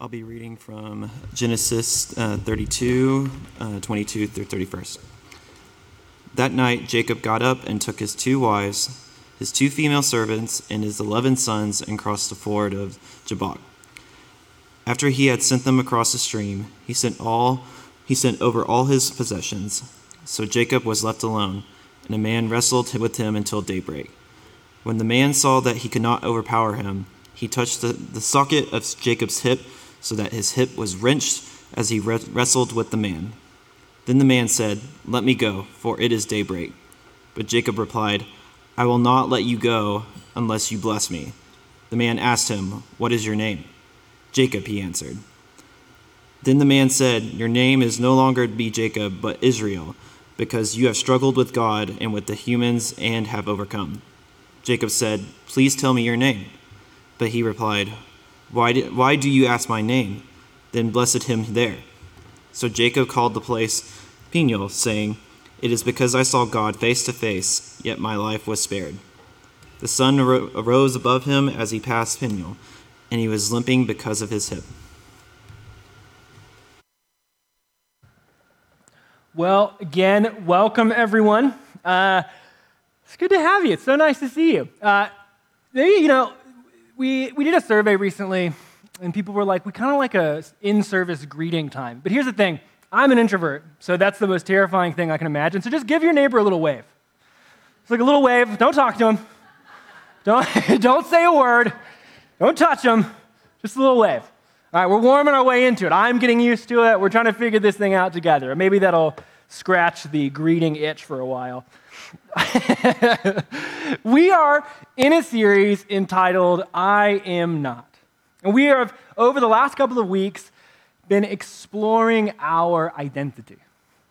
I'll be reading from Genesis uh, 32, uh, 22 through 31st. That night, Jacob got up and took his two wives, his two female servants, and his eleven sons and crossed the ford of Jabbok. After he had sent them across the stream, he sent all he sent over all his possessions. So Jacob was left alone, and a man wrestled with him until daybreak. When the man saw that he could not overpower him, he touched the, the socket of Jacob's hip so that his hip was wrenched as he wrestled with the man. Then the man said, Let me go, for it is daybreak. But Jacob replied, I will not let you go unless you bless me. The man asked him, What is your name? Jacob, he answered. Then the man said, Your name is no longer to be Jacob, but Israel, because you have struggled with God and with the humans and have overcome. Jacob said, Please tell me your name. But he replied, why do, why do you ask my name? Then blessed him there. So Jacob called the place Peniel, saying, It is because I saw God face to face, yet my life was spared. The sun arose above him as he passed Peniel, and he was limping because of his hip. Well, again, welcome everyone. Uh, it's good to have you. It's so nice to see you. Uh, you know, we, we did a survey recently, and people were like, we kind of like a in-service greeting time. But here's the thing, I'm an introvert, so that's the most terrifying thing I can imagine. So just give your neighbor a little wave. It's like a little wave. Don't talk to him. Don't, don't say a word. Don't touch him. Just a little wave. All right, we're warming our way into it. I'm getting used to it. We're trying to figure this thing out together. Maybe that'll scratch the greeting itch for a while. we are in a series entitled I Am Not. And we have, over the last couple of weeks, been exploring our identity.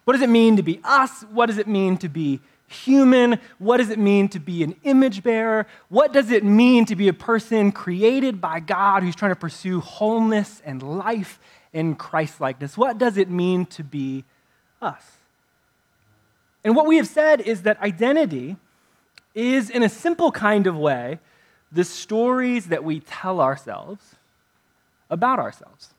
What does it mean to be us? What does it mean to be human? What does it mean to be an image bearer? What does it mean to be a person created by God who's trying to pursue wholeness and life in Christlikeness? What does it mean to be us? And what we have said is that identity is, in a simple kind of way, the stories that we tell ourselves about ourselves.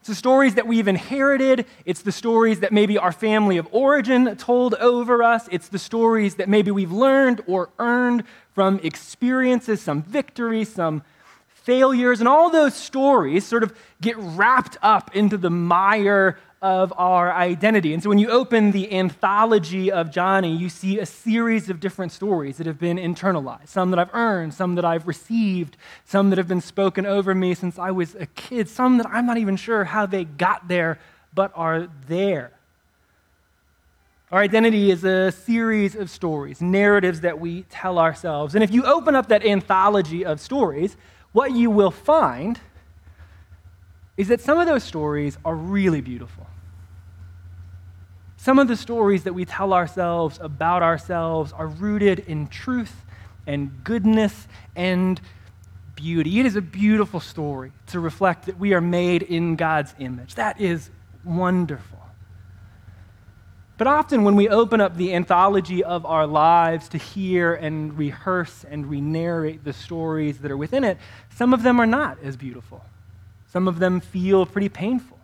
It's the stories that we've inherited. It's the stories that maybe our family of origin told over us. It's the stories that maybe we've learned or earned from experiences, some victories, some failures. And all those stories sort of get wrapped up into the mire of our identity. And so when you open the anthology of Johnny, you see a series of different stories that have been internalized some that I've earned, some that I've received, some that have been spoken over me since I was a kid, some that I'm not even sure how they got there, but are there. Our identity is a series of stories, narratives that we tell ourselves. And if you open up that anthology of stories, what you will find is that some of those stories are really beautiful. Some of the stories that we tell ourselves about ourselves are rooted in truth and goodness and beauty. It is a beautiful story to reflect that we are made in God's image. That is wonderful. But often, when we open up the anthology of our lives to hear and rehearse and re narrate the stories that are within it, some of them are not as beautiful. Some of them feel pretty painful,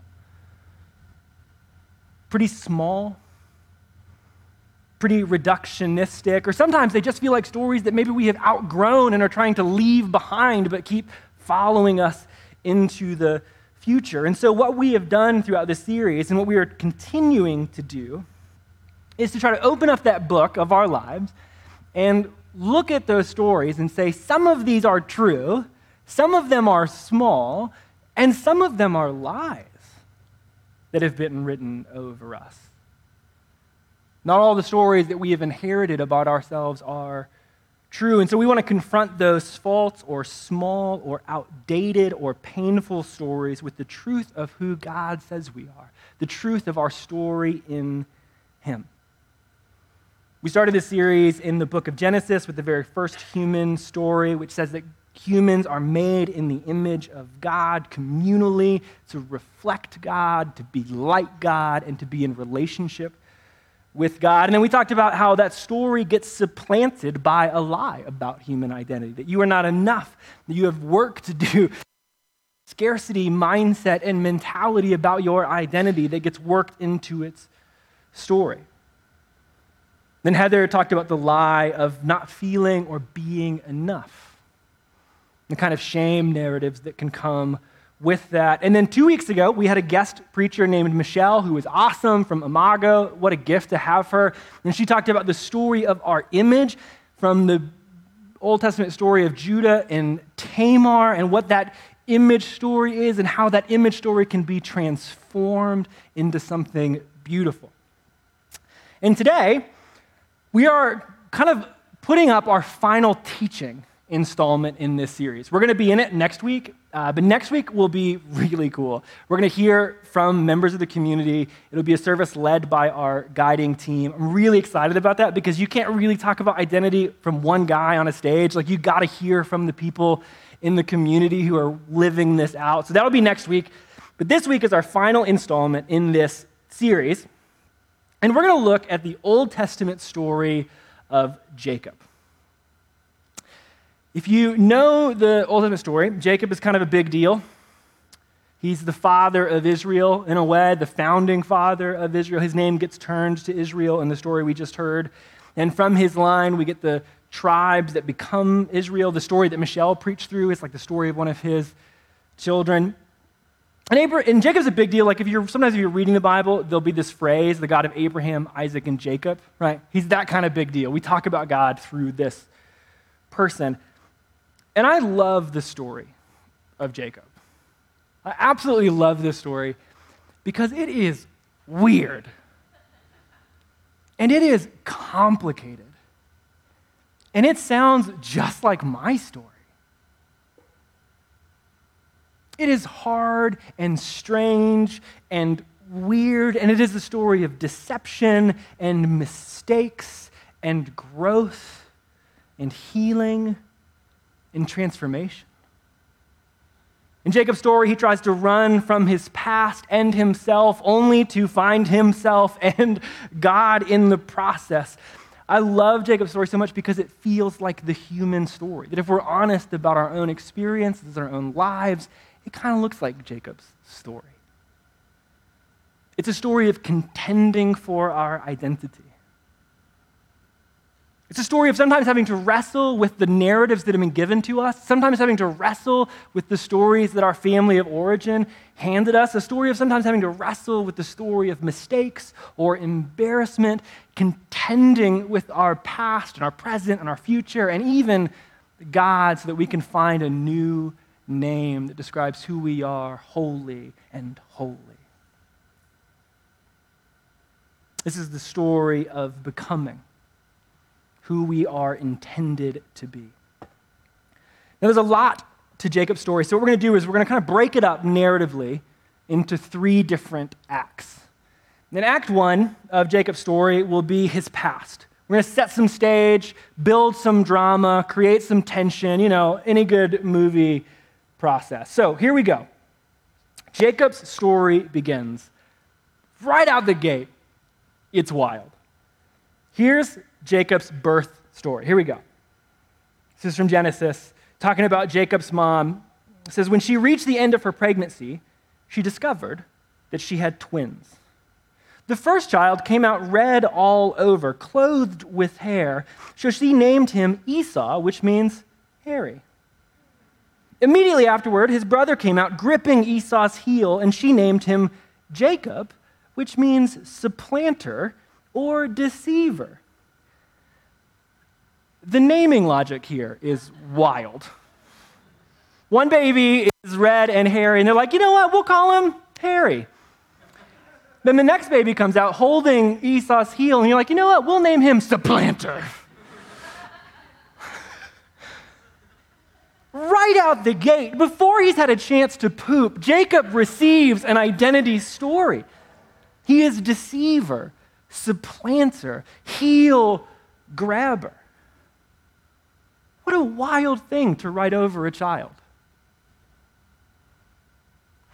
pretty small, pretty reductionistic, or sometimes they just feel like stories that maybe we have outgrown and are trying to leave behind but keep following us into the future. And so, what we have done throughout this series and what we are continuing to do is to try to open up that book of our lives and look at those stories and say, some of these are true, some of them are small, and some of them are lies that have been written over us. Not all the stories that we have inherited about ourselves are true. And so we want to confront those false or small or outdated or painful stories with the truth of who God says we are, the truth of our story in Him. We started this series in the book of Genesis with the very first human story, which says that Humans are made in the image of God communally to reflect God, to be like God, and to be in relationship with God. And then we talked about how that story gets supplanted by a lie about human identity that you are not enough, that you have work to do scarcity mindset and mentality about your identity that gets worked into its story. Then Heather talked about the lie of not feeling or being enough, the kind of shame narratives that can come with that. And then two weeks ago, we had a guest preacher named Michelle who was awesome from Imago. What a gift to have her. And she talked about the story of our image from the Old Testament story of Judah and Tamar and what that image story is and how that image story can be transformed into something beautiful. And today, we are kind of putting up our final teaching installment in this series. We're going to be in it next week, uh, but next week will be really cool. We're going to hear from members of the community. It'll be a service led by our guiding team. I'm really excited about that because you can't really talk about identity from one guy on a stage. Like, you got to hear from the people in the community who are living this out. So that'll be next week. But this week is our final installment in this series. And we're going to look at the Old Testament story of Jacob. If you know the Old Testament story, Jacob is kind of a big deal. He's the father of Israel in a way, the founding father of Israel. His name gets turned to Israel in the story we just heard. And from his line, we get the tribes that become Israel. The story that Michelle preached through is like the story of one of his children. And, Abraham, and Jacob's a big deal. Like if you're sometimes if you're reading the Bible, there'll be this phrase, the God of Abraham, Isaac, and Jacob, right? He's that kind of big deal. We talk about God through this person. And I love the story of Jacob. I absolutely love this story because it is weird. And it is complicated. And it sounds just like my story. It is hard and strange and weird, and it is the story of deception and mistakes and growth and healing and transformation. In Jacob's story, he tries to run from his past and himself only to find himself and God in the process. I love Jacob's story so much because it feels like the human story. That if we're honest about our own experiences, our own lives, it kind of looks like Jacob's story. It's a story of contending for our identity. It's a story of sometimes having to wrestle with the narratives that have been given to us, sometimes having to wrestle with the stories that our family of origin handed us, a story of sometimes having to wrestle with the story of mistakes or embarrassment, contending with our past and our present and our future, and even God, so that we can find a new name that describes who we are holy and holy. This is the story of becoming who we are intended to be. Now, there's a lot to Jacob's story, so what we're going to do is we're going to kind of break it up narratively into three different acts. then, Act one of Jacob's story will be his past. We're going to set some stage, build some drama, create some tension, you know, any good movie process. So, here we go. Jacob's story begins right out the gate. It's wild. Here's Jacob's birth story. Here we go. This is from Genesis, talking about Jacob's mom. It says, When she reached the end of her pregnancy, she discovered that she had twins. The first child came out red all over, clothed with hair, so she named him Esau, which means hairy. Immediately afterward, his brother came out, gripping Esau's heel, and she named him Jacob, which means supplanter or deceiver. The naming logic here is wild. One baby is red and hairy, and they're like, you know what, we'll call him Harry. Then the next baby comes out holding Esau's heel, and you're like, you know what, we'll name him Supplanter. right out the gate, before he's had a chance to poop, Jacob receives an identity story. He is deceiver, supplanter, heel grabber. What a wild thing to write over a child.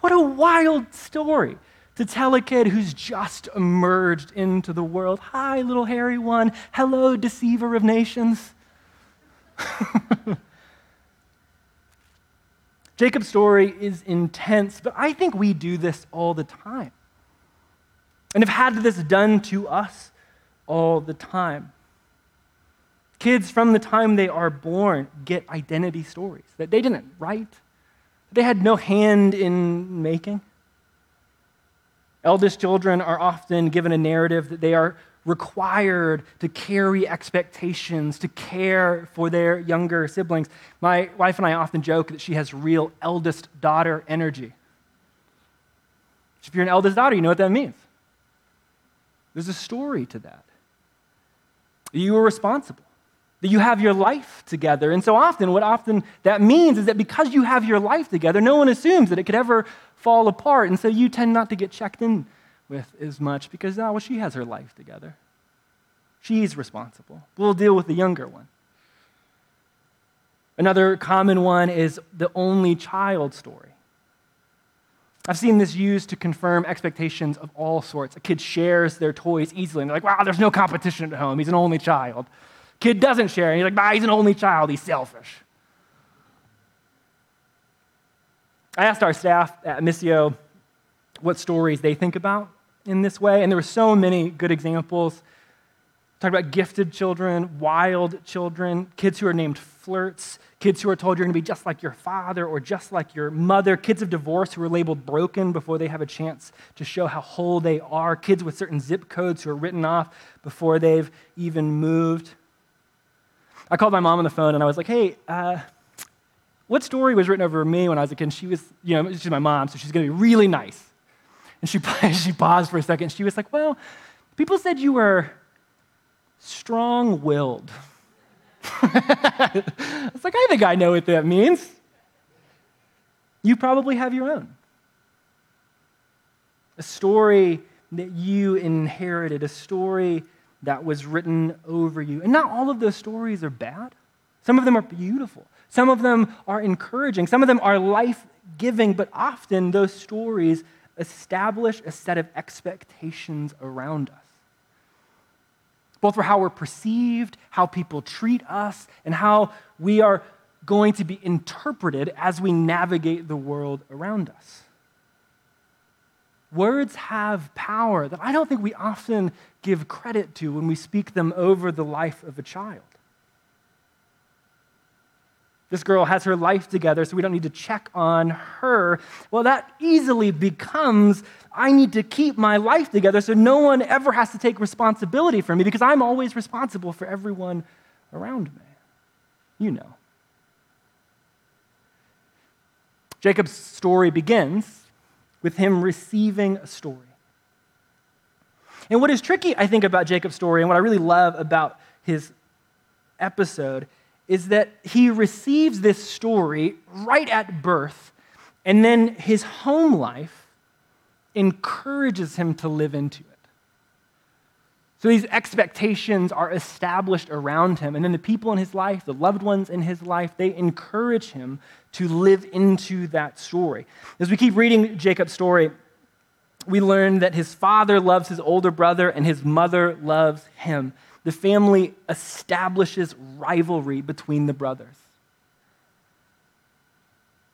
What a wild story to tell a kid who's just emerged into the world. Hi, little hairy one. Hello, deceiver of nations. Jacob's story is intense, but I think we do this all the time and have had this done to us all the time. Kids, from the time they are born, get identity stories that they didn't write, they had no hand in making. Eldest children are often given a narrative that they are required to carry expectations, to care for their younger siblings. My wife and I often joke that she has real eldest daughter energy. If you're an eldest daughter, you know what that means. There's a story to that. You are responsible that you have your life together. And so often, what often that means is that because you have your life together, no one assumes that it could ever fall apart. And so you tend not to get checked in with as much because, oh, well, she has her life together. She's responsible. We'll deal with the younger one. Another common one is the only child story. I've seen this used to confirm expectations of all sorts. A kid shares their toys easily, and they're like, wow, there's no competition at home. He's an only child. Kid doesn't share. And he's like, bah, he's an only child. He's selfish. I asked our staff at Missio what stories they think about in this way, and there were so many good examples. Talk about gifted children, wild children, kids who are named flirts, kids who are told you're going to be just like your father or just like your mother, kids of divorce who are labeled broken before they have a chance to show how whole they are, kids with certain zip codes who are written off before they've even moved. I called my mom on the phone and I was like, hey, uh, what story was written over me when I was a kid? And she was, you know, she's my mom, so she's going to be really nice. And she, she paused for a second. She was like, well, people said you were strong willed. I was like, I think I know what that means. You probably have your own. A story that you inherited, a story that was written over you. And not all of those stories are bad. Some of them are beautiful. Some of them are encouraging. Some of them are life giving, but often those stories establish a set of expectations around us. Both for how we're perceived, how people treat us, and how we are going to be interpreted as we navigate the world around us. Words have power that I don't think we often give credit to when we speak them over the life of a child. This girl has her life together, so we don't need to check on her. Well, that easily becomes I need to keep my life together so no one ever has to take responsibility for me because I'm always responsible for everyone around me. You know. Jacob's story begins with him receiving a story. And what is tricky, I think, about Jacob's story, and what I really love about his episode, is that he receives this story right at birth, and then his home life encourages him to live into it. So these expectations are established around him. And then the people in his life, the loved ones in his life, they encourage him to live into that story. As we keep reading Jacob's story, we learn that his father loves his older brother and his mother loves him. The family establishes rivalry between the brothers.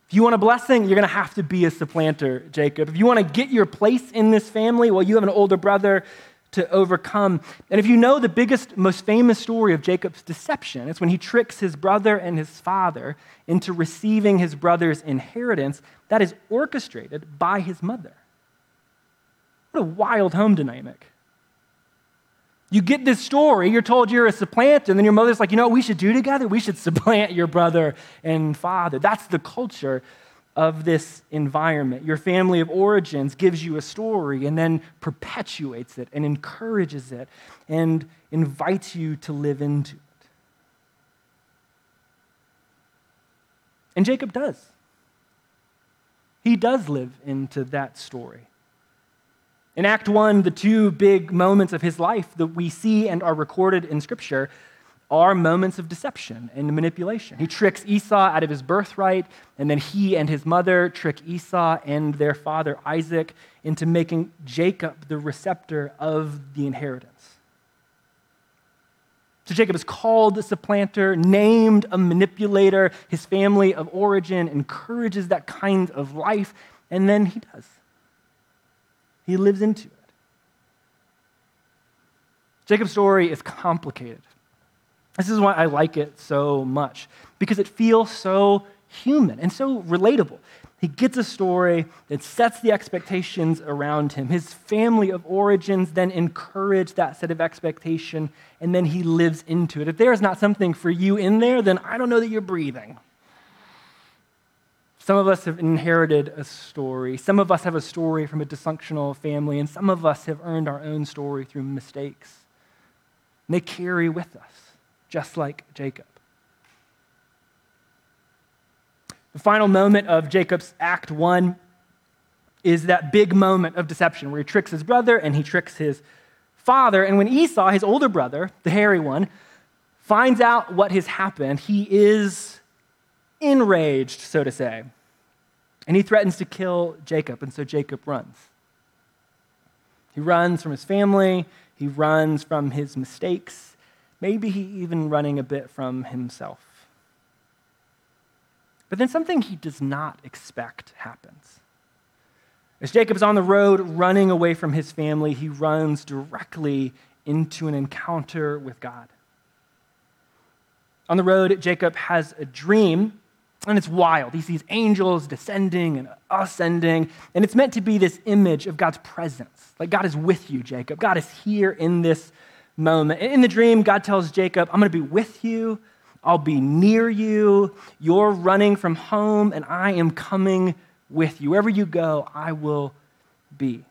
If you want a blessing, you're going to have to be a supplanter, Jacob. If you want to get your place in this family, well, you have an older brother to overcome. And if you know the biggest, most famous story of Jacob's deception, it's when he tricks his brother and his father into receiving his brother's inheritance that is orchestrated by his mother. What a wild home dynamic. You get this story, you're told you're a supplanter, and then your mother's like, you know what we should do together? We should supplant your brother and father. That's the culture of this environment. Your family of origins gives you a story and then perpetuates it and encourages it and invites you to live into it. And Jacob does. He does live into that story. In Act 1, the two big moments of his life that we see and are recorded in Scripture are moments of deception and manipulation. He tricks Esau out of his birthright, and then he and his mother trick Esau and their father Isaac into making Jacob the receptor of the inheritance. So Jacob is called a supplanter, named a manipulator. His family of origin encourages that kind of life, and then he does. He lives into it. Jacob's story is complicated. This is why I like it so much, because it feels so human and so relatable. He gets a story that sets the expectations around him. His family of origins then encourage that set of expectation, and then he lives into it. If there is not something for you in there, then I don't know that you're breathing. Some of us have inherited a story. Some of us have a story from a dysfunctional family, and some of us have earned our own story through mistakes. And they carry with us, just like Jacob. The final moment of Jacob's Act 1 is that big moment of deception where he tricks his brother and he tricks his father. And when Esau, his older brother, the hairy one, finds out what has happened, he is enraged, so to say. And he threatens to kill Jacob, and so Jacob runs. He runs from his family, he runs from his mistakes, maybe he even running a bit from himself. But then something he does not expect happens. As Jacob is on the road running away from his family, he runs directly into an encounter with God. On the road, Jacob has a dream, and it's wild. He sees angels descending and ascending, and it's meant to be this image of God's presence. Like God is with you, Jacob. God is here in this moment. In the dream, God tells Jacob, I'm going to be with you. I'll be near you. You're running from home, and I am coming with you. Wherever you go, I will be.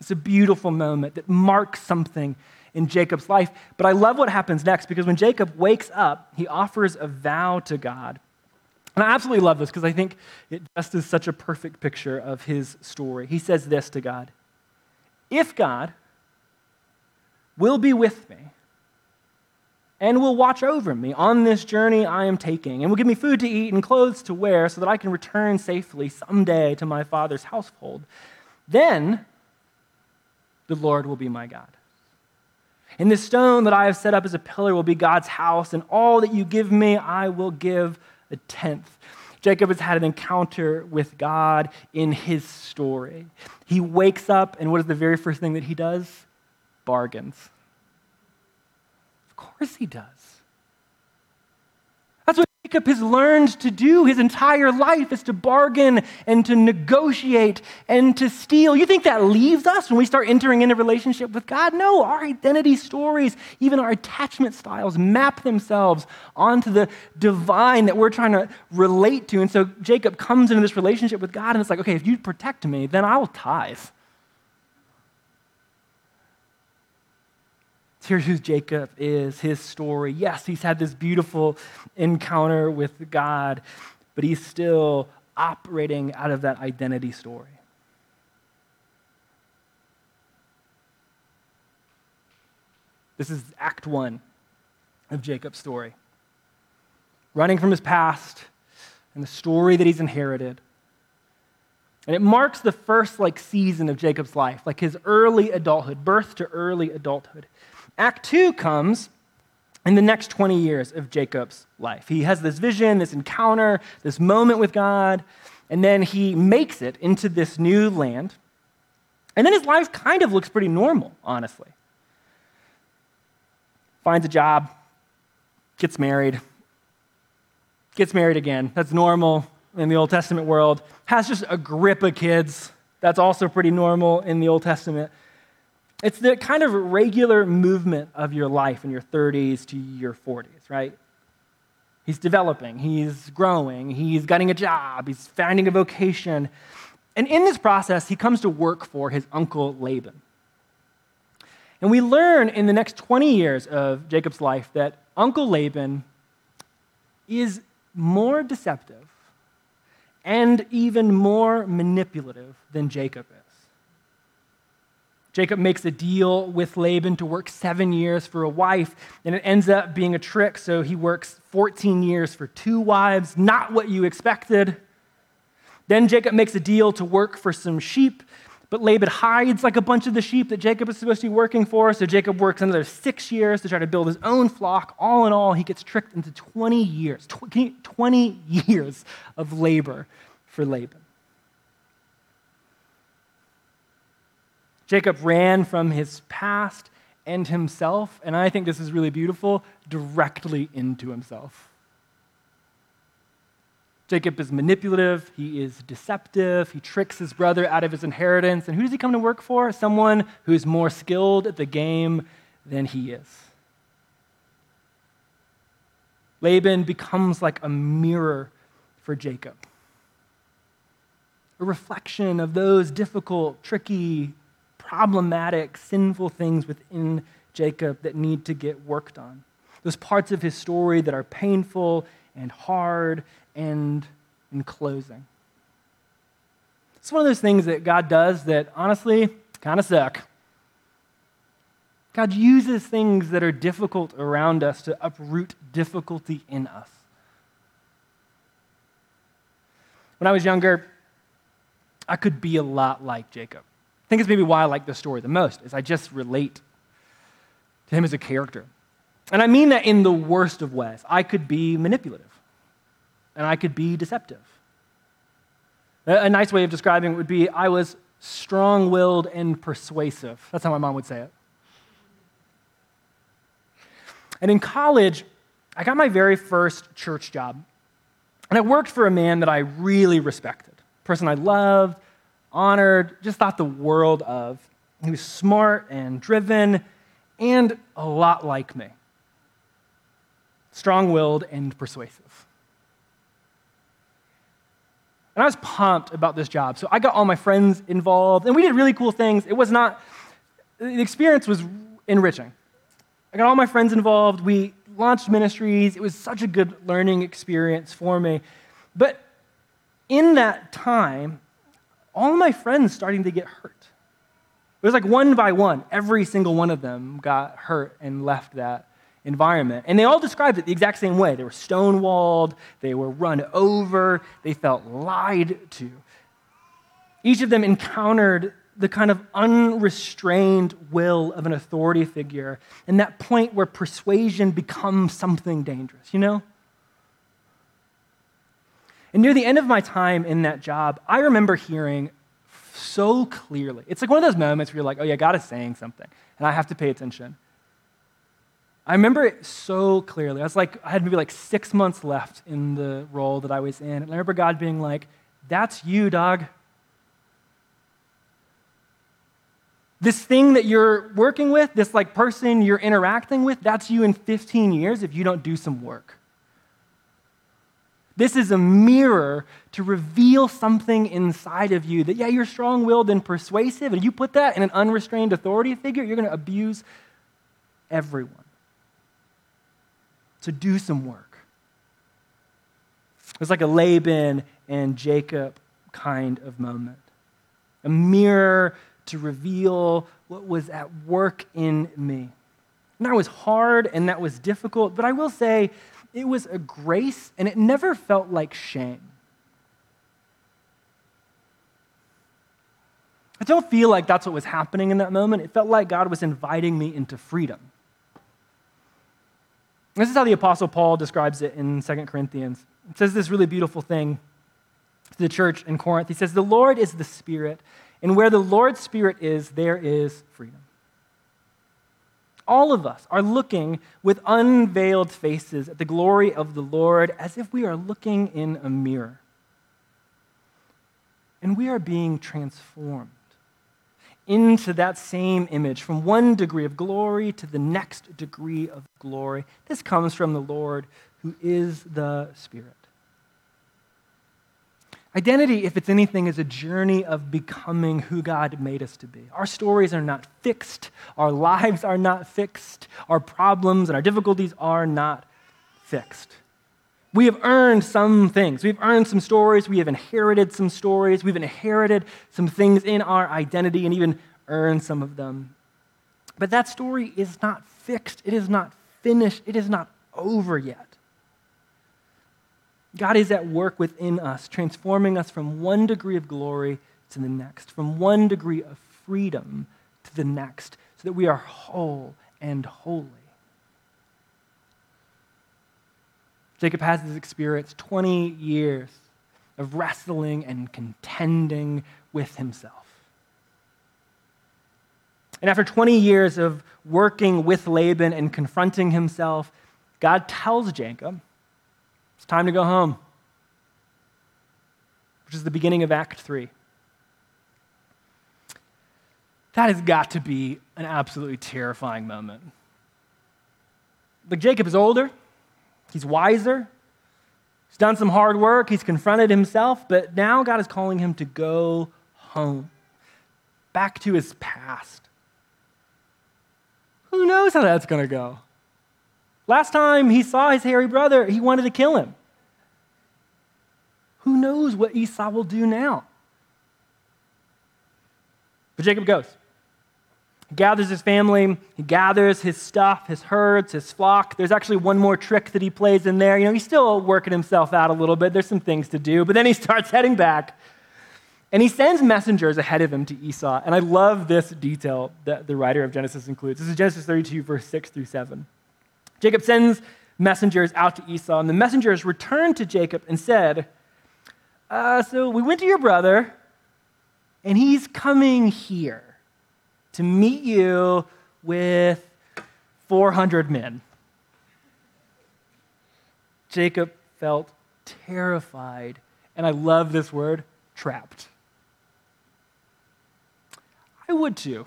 It's a beautiful moment that marks something in Jacob's life. But I love what happens next because when Jacob wakes up, he offers a vow to God. And I absolutely love this because I think it just is such a perfect picture of his story. He says this to God If God will be with me, and will watch over me on this journey I am taking, and will give me food to eat and clothes to wear so that I can return safely someday to my father's household. Then the Lord will be my God. And this stone that I have set up as a pillar will be God's house, and all that you give me, I will give a tenth. Jacob has had an encounter with God in his story. He wakes up, and what is the very first thing that he does? Bargains Of course he does. Jacob has learned to do his entire life is to bargain and to negotiate and to steal. You think that leaves us when we start entering into relationship with God? No, our identity stories, even our attachment styles map themselves onto the divine that we're trying to relate to. And so Jacob comes into this relationship with God and it's like, okay, if you protect me, then I will tithe. Here's who Jacob is, his story. Yes, he's had this beautiful encounter with God, but he's still operating out of that identity story. This is Act One of Jacob's story. Running from his past and the story that he's inherited. And it marks the first like season of Jacob's life, like his early adulthood, birth to early adulthood. Act two comes in the next 20 years of Jacob's life. He has this vision, this encounter, this moment with God, and then he makes it into this new land. And then his life kind of looks pretty normal, honestly. Finds a job, gets married, gets married again. That's normal in the Old Testament world. Has just a grip of kids. That's also pretty normal in the Old Testament. It's the kind of regular movement of your life in your 30s to your 40s, right? He's developing, he's growing, he's getting a job, he's finding a vocation. And in this process, he comes to work for his uncle Laban. And we learn in the next 20 years of Jacob's life that Uncle Laban is more deceptive and even more manipulative than Jacob is. Jacob makes a deal with Laban to work seven years for a wife, and it ends up being a trick. So he works 14 years for two wives, not what you expected. Then Jacob makes a deal to work for some sheep, But Laban hides like a bunch of the sheep that Jacob is supposed to be working for. So Jacob works another six years to try to build his own flock. All in all, he gets tricked into 20 years, 20 years of labor for Laban. Jacob ran from his past and himself, and I think this is really beautiful, directly into himself. Jacob is manipulative, he is deceptive, he tricks his brother out of his inheritance. And who does he come to work for? Someone who is more skilled at the game than he is. Laban becomes like a mirror for Jacob, a reflection of those difficult, tricky, problematic, sinful things within Jacob that need to get worked on. Those parts of his story that are painful and hard and in closing. It's one of those things that God does that honestly kind of suck. God uses things that are difficult around us to uproot difficulty in us. When I was younger, I could be a lot like Jacob. I think it's maybe why I like this story the most, is I just relate to him as a character. And I mean that in the worst of ways. I could be manipulative and I could be deceptive. A nice way of describing it would be I was strong willed and persuasive. That's how my mom would say it. And in college, I got my very first church job. And I worked for a man that I really respected, a person I loved, honored, just thought the world of. He was smart and driven and a lot like me strong willed and persuasive. And I was pumped about this job. So I got all my friends involved, and we did really cool things. It was not, the experience was enriching. I got all my friends involved. We launched ministries. It was such a good learning experience for me. But in that time, all my friends starting to get hurt. It was like one by one, every single one of them got hurt and left that environment. And they all described it the exact same way. They were stonewalled, they were run over, they felt lied to. Each of them encountered the kind of unrestrained will of an authority figure, and that point where persuasion becomes something dangerous, you know? And near the end of my time in that job, I remember hearing so clearly. It's like one of those moments where you're like, oh, yeah, God is saying something, and I have to pay attention. I remember it so clearly. I was like, I had maybe like six months left in the role that I was in. And I remember God being like, That's you, dog. This thing that you're working with, this like person you're interacting with, that's you in 15 years if you don't do some work. This is a mirror to reveal something inside of you that, yeah, you're strong willed and persuasive, and you put that in an unrestrained authority figure, you're going to abuse everyone to do some work. It was like a Laban and Jacob kind of moment, a mirror to reveal what was at work in me. And that was hard and that was difficult, but I will say it was a grace and it never felt like shame. I don't feel like that's what was happening in that moment. It felt like God was inviting me into freedom. This is how the Apostle Paul describes it in 2 Corinthians. It says this really beautiful thing to the church in Corinth. He says, The Lord is the Spirit, and where the Lord's Spirit is, there is freedom. All of us are looking with unveiled faces at the glory of the Lord as if we are looking in a mirror. And we are being transformed into that same image from one degree of glory to the next degree of glory. This comes from the Lord who is the Spirit. Identity, if it's anything, is a journey of becoming who God made us to be. Our stories are not fixed, our lives are not fixed, our problems and our difficulties are not fixed. We have earned some things. We've earned some stories. We have inherited some stories. We've inherited some things in our identity and even earned some of them. But that story is not fixed. It is not finished. It is not over yet. God is at work within us, transforming us from one degree of glory to the next, from one degree of freedom to the next, so that we are whole and holy. Jacob has this experience 20 years of wrestling and contending with himself. And after 20 years of working with Laban and confronting himself, God tells Jacob, it's time to go home, which is the beginning of Act 3. That has got to be an absolutely terrifying moment. Like Jacob is older, he's wiser, he's done some hard work, he's confronted himself, but now God is calling him to go home, back to his past. Who knows how that's going to go? Last time he saw his hairy brother, he wanted to kill him. Who knows what Esau will do now? But Jacob goes. He gathers his family, he gathers his stuff, his herds, his flock. There's actually one more trick that he plays in there. You know, he's still working himself out a little bit. There's some things to do, but then he starts heading back. And he sends messengers ahead of him to Esau. And I love this detail that the writer of Genesis includes. This is Genesis 32, verse 6 through 7. Jacob sends messengers out to Esau, and the messengers returned to Jacob and said, uh, So we went to your brother, and he's coming here to meet you with 400 men. Jacob felt terrified, and I love this word trapped. I would too.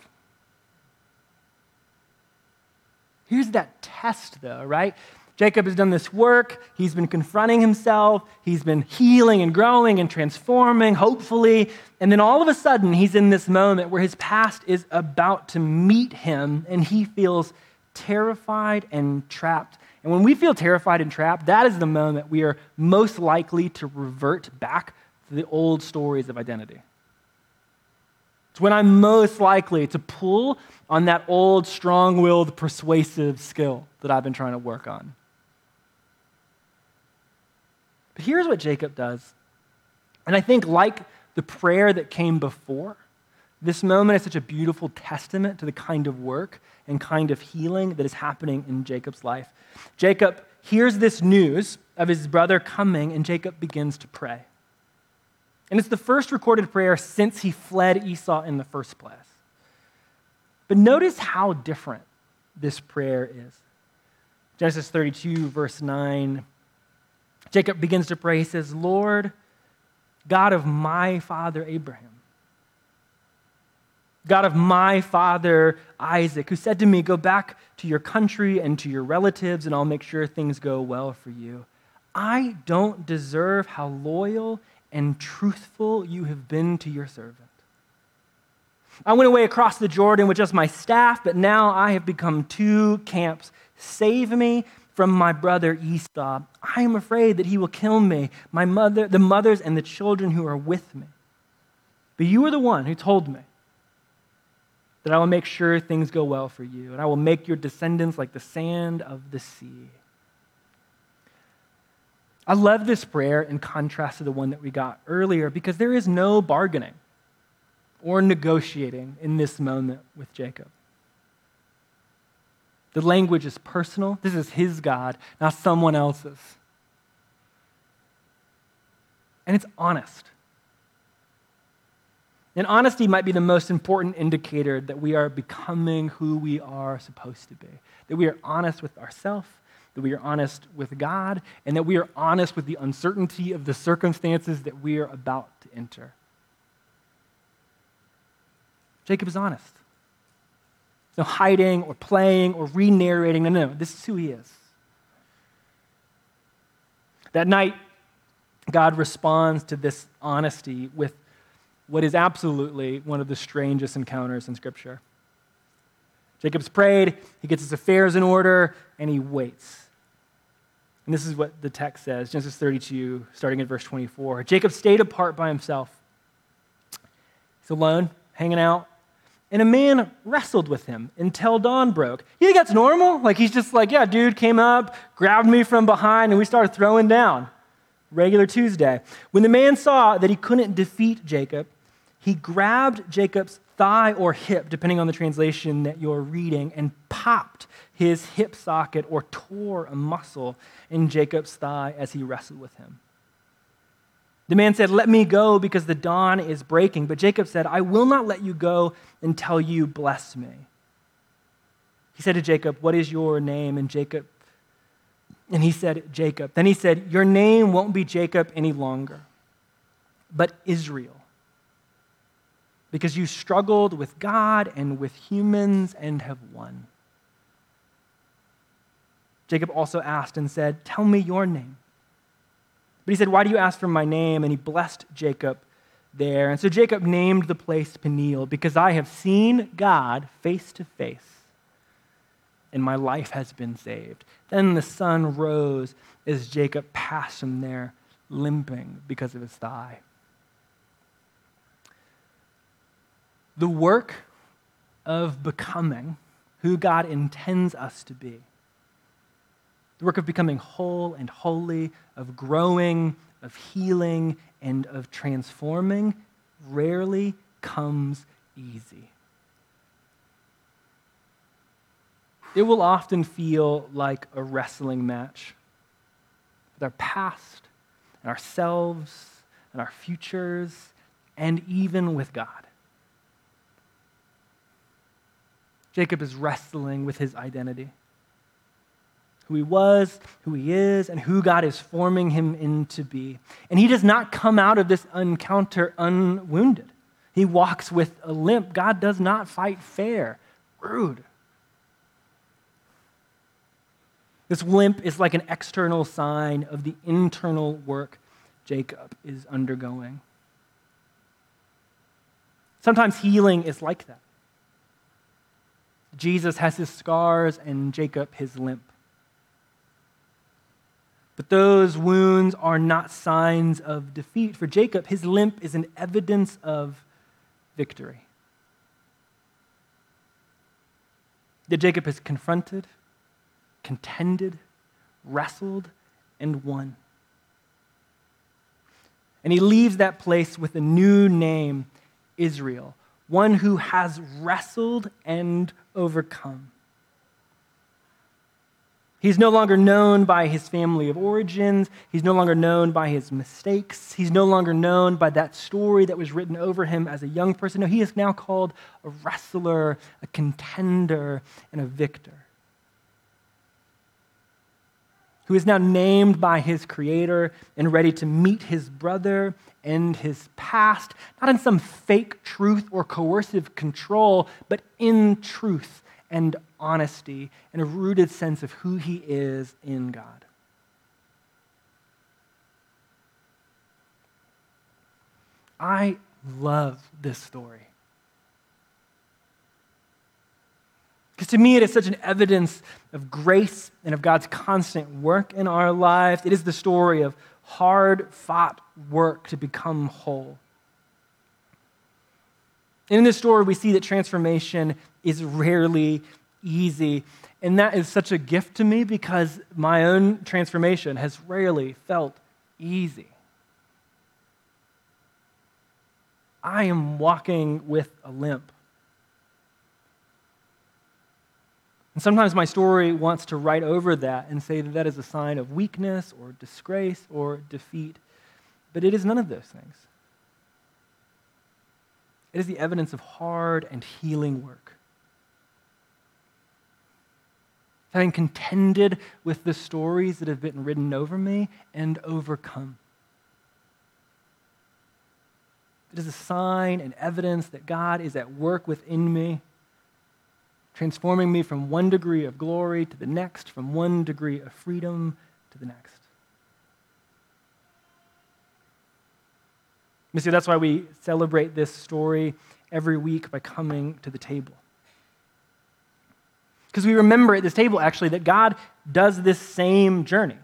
Here's that test, though, right? Jacob has done this work. He's been confronting himself. He's been healing and growing and transforming, hopefully. And then all of a sudden, he's in this moment where his past is about to meet him and he feels terrified and trapped. And when we feel terrified and trapped, that is the moment we are most likely to revert back to the old stories of identity. It's when I'm most likely to pull on that old, strong willed, persuasive skill that I've been trying to work on. But here's what Jacob does. And I think, like the prayer that came before, this moment is such a beautiful testament to the kind of work and kind of healing that is happening in Jacob's life. Jacob hears this news of his brother coming, and Jacob begins to pray. And it's the first recorded prayer since he fled Esau in the first place. But notice how different this prayer is. Genesis 32, verse 9. Jacob begins to pray. He says, Lord, God of my father Abraham, God of my father Isaac, who said to me, Go back to your country and to your relatives, and I'll make sure things go well for you. I don't deserve how loyal and truthful you have been to your servant. I went away across the Jordan with just my staff, but now I have become two camps. Save me from my brother Esau. I am afraid that he will kill me, my mother, the mothers and the children who are with me. But you are the one who told me that I will make sure things go well for you, and I will make your descendants like the sand of the sea. I love this prayer in contrast to the one that we got earlier because there is no bargaining or negotiating in this moment with Jacob. The language is personal. This is his God, not someone else's. And it's honest. And honesty might be the most important indicator that we are becoming who we are supposed to be, that we are honest with ourselves that we are honest with God, and that we are honest with the uncertainty of the circumstances that we are about to enter. Jacob is honest. No hiding or playing or re narrating. No, no, no. This is who he is. That night, God responds to this honesty with what is absolutely one of the strangest encounters in Scripture. Jacob's prayed, he gets his affairs in order, and he waits. And this is what the text says Genesis 32, starting at verse 24. Jacob stayed apart by himself. He's alone, hanging out. And a man wrestled with him until dawn broke. You think that's normal? Like he's just like, yeah, dude came up, grabbed me from behind, and we started throwing down. Regular Tuesday. When the man saw that he couldn't defeat Jacob, he grabbed Jacob's thigh or hip, depending on the translation that you're reading, and popped his hip socket or tore a muscle in Jacob's thigh as he wrestled with him. The man said, Let me go because the dawn is breaking. But Jacob said, I will not let you go until you bless me. He said to Jacob, What is your name? And Jacob, and he said, Jacob. Then he said, Your name won't be Jacob any longer, but Israel. Because you struggled with God and with humans and have won. Jacob also asked and said, Tell me your name. But he said, Why do you ask for my name? And he blessed Jacob there. And so Jacob named the place Peniel because I have seen God face to face and my life has been saved. Then the sun rose as Jacob passed from there, limping because of his thigh. The work of becoming who God intends us to be the work of becoming whole and holy, of growing, of healing, and of transforming rarely comes easy. It will often feel like a wrestling match with our past and ourselves and our futures and even with God. Jacob is wrestling with his identity who he was, who he is, and who God is forming him into be. And he does not come out of this encounter unwounded. He walks with a limp. God does not fight fair. Rude. This limp is like an external sign of the internal work Jacob is undergoing. Sometimes healing is like that. Jesus has his scars and Jacob his limp. But those wounds are not signs of defeat. For Jacob, his limp is an evidence of victory. That Jacob has confronted, contended, wrestled, and won. And he leaves that place with a new name, Israel, one who has wrestled and overcome. He's no longer known by his family of origins. He's no longer known by his mistakes. He's no longer known by that story that was written over him as a young person. No, he is now called a wrestler, a contender, and a victor. Who is now named by his creator and ready to meet his brother and his past, not in some fake truth or coercive control, but in truth and honesty and a rooted sense of who he is in God. I love this story. Because to me, it is such an evidence of grace and of God's constant work in our lives. It is the story of hard fought work to become whole. In this story, we see that transformation is rarely easy. And that is such a gift to me because my own transformation has rarely felt easy. I am walking with a limp. And sometimes my story wants to write over that and say that that is a sign of weakness or disgrace or defeat. But it is none of those things. It is the evidence of hard and healing work. Having contended with the stories that have been written over me and overcome. It is a sign and evidence that God is at work within me, transforming me from one degree of glory to the next, from one degree of freedom to the next. You see, that's why we celebrate this story every week by coming to the table. Because we remember at this table, actually, that God does this same journey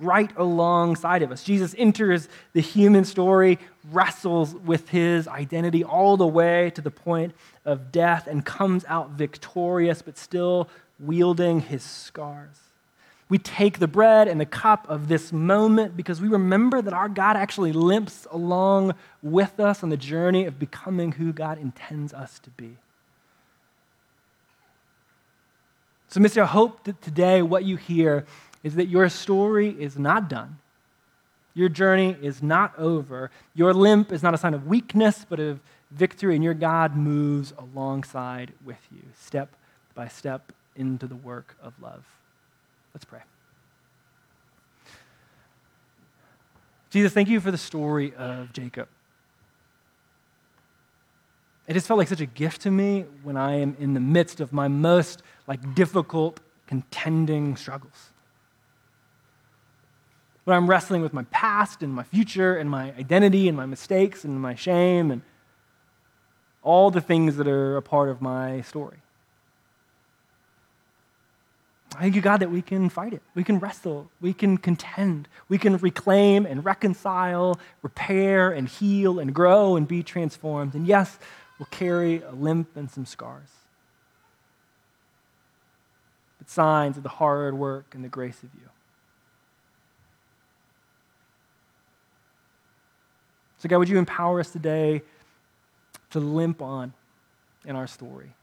right alongside of us. Jesus enters the human story, wrestles with his identity all the way to the point of death, and comes out victorious, but still wielding his scars. we take the bread and the cup of this moment because we remember that our God actually limps along with us on the journey of becoming who God intends us to be. So, Mr. I hope that today what you hear is that your story is not done. Your journey is not over. Your limp is not a sign of weakness, but of victory, and your God moves alongside with you, step by step, into the work of love. Let's pray. Jesus, thank you for the story of Jacob. It has felt like such a gift to me when I am in the midst of my most like difficult contending struggles when I'm wrestling with my past and my future and my identity and my mistakes and my shame and all the things that are a part of my story. I thank you, God, that we can fight it. We can wrestle. We can contend. We can reclaim and reconcile, repair and heal and grow and be transformed. And yes, we'll carry a limp and some scars. But signs of the hard work and the grace of you. So, God, would you empower us today to limp on in our story?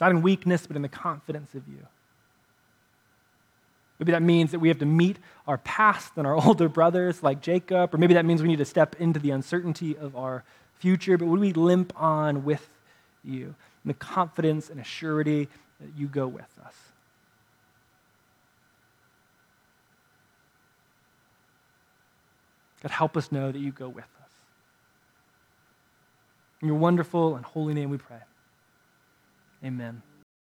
Not in weakness, but in the confidence of you. Maybe that means that we have to meet our past and our older brothers like Jacob, or maybe that means we need to step into the uncertainty of our future, but would we limp on with you in the confidence and assurity that you go with us? God, help us know that you go with us. In your wonderful and holy name we pray. Amen.